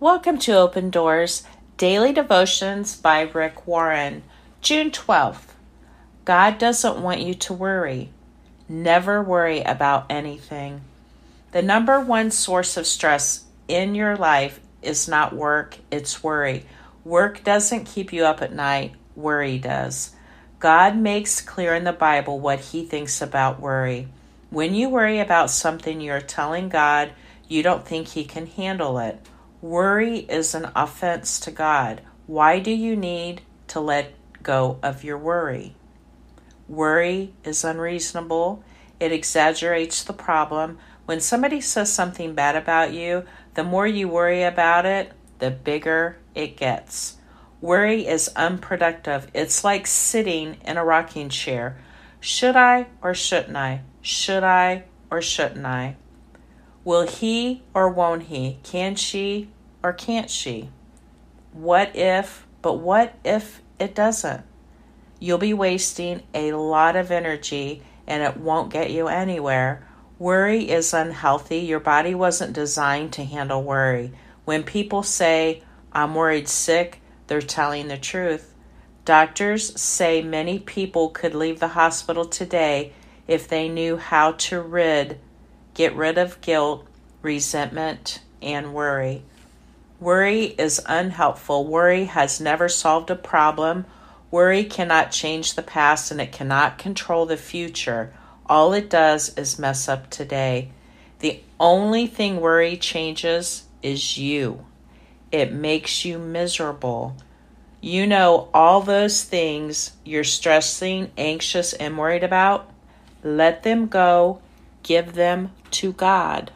Welcome to Open Doors Daily Devotions by Rick Warren, June 12th. God doesn't want you to worry. Never worry about anything. The number one source of stress in your life is not work, it's worry. Work doesn't keep you up at night, worry does. God makes clear in the Bible what he thinks about worry. When you worry about something, you're telling God you don't think he can handle it. Worry is an offense to God. Why do you need to let go of your worry? Worry is unreasonable. It exaggerates the problem. When somebody says something bad about you, the more you worry about it, the bigger it gets. Worry is unproductive. It's like sitting in a rocking chair. Should I or shouldn't I? Should I or shouldn't I? Will he or won't he? Can she or can't she? What if, but what if it doesn't? You'll be wasting a lot of energy and it won't get you anywhere. Worry is unhealthy. Your body wasn't designed to handle worry. When people say, I'm worried sick, they're telling the truth. Doctors say many people could leave the hospital today if they knew how to rid get rid of guilt, resentment, and worry. Worry is unhelpful. Worry has never solved a problem. Worry cannot change the past and it cannot control the future. All it does is mess up today. The only thing worry changes is you. It makes you miserable. You know all those things you're stressing, anxious, and worried about? Let them go give them to God.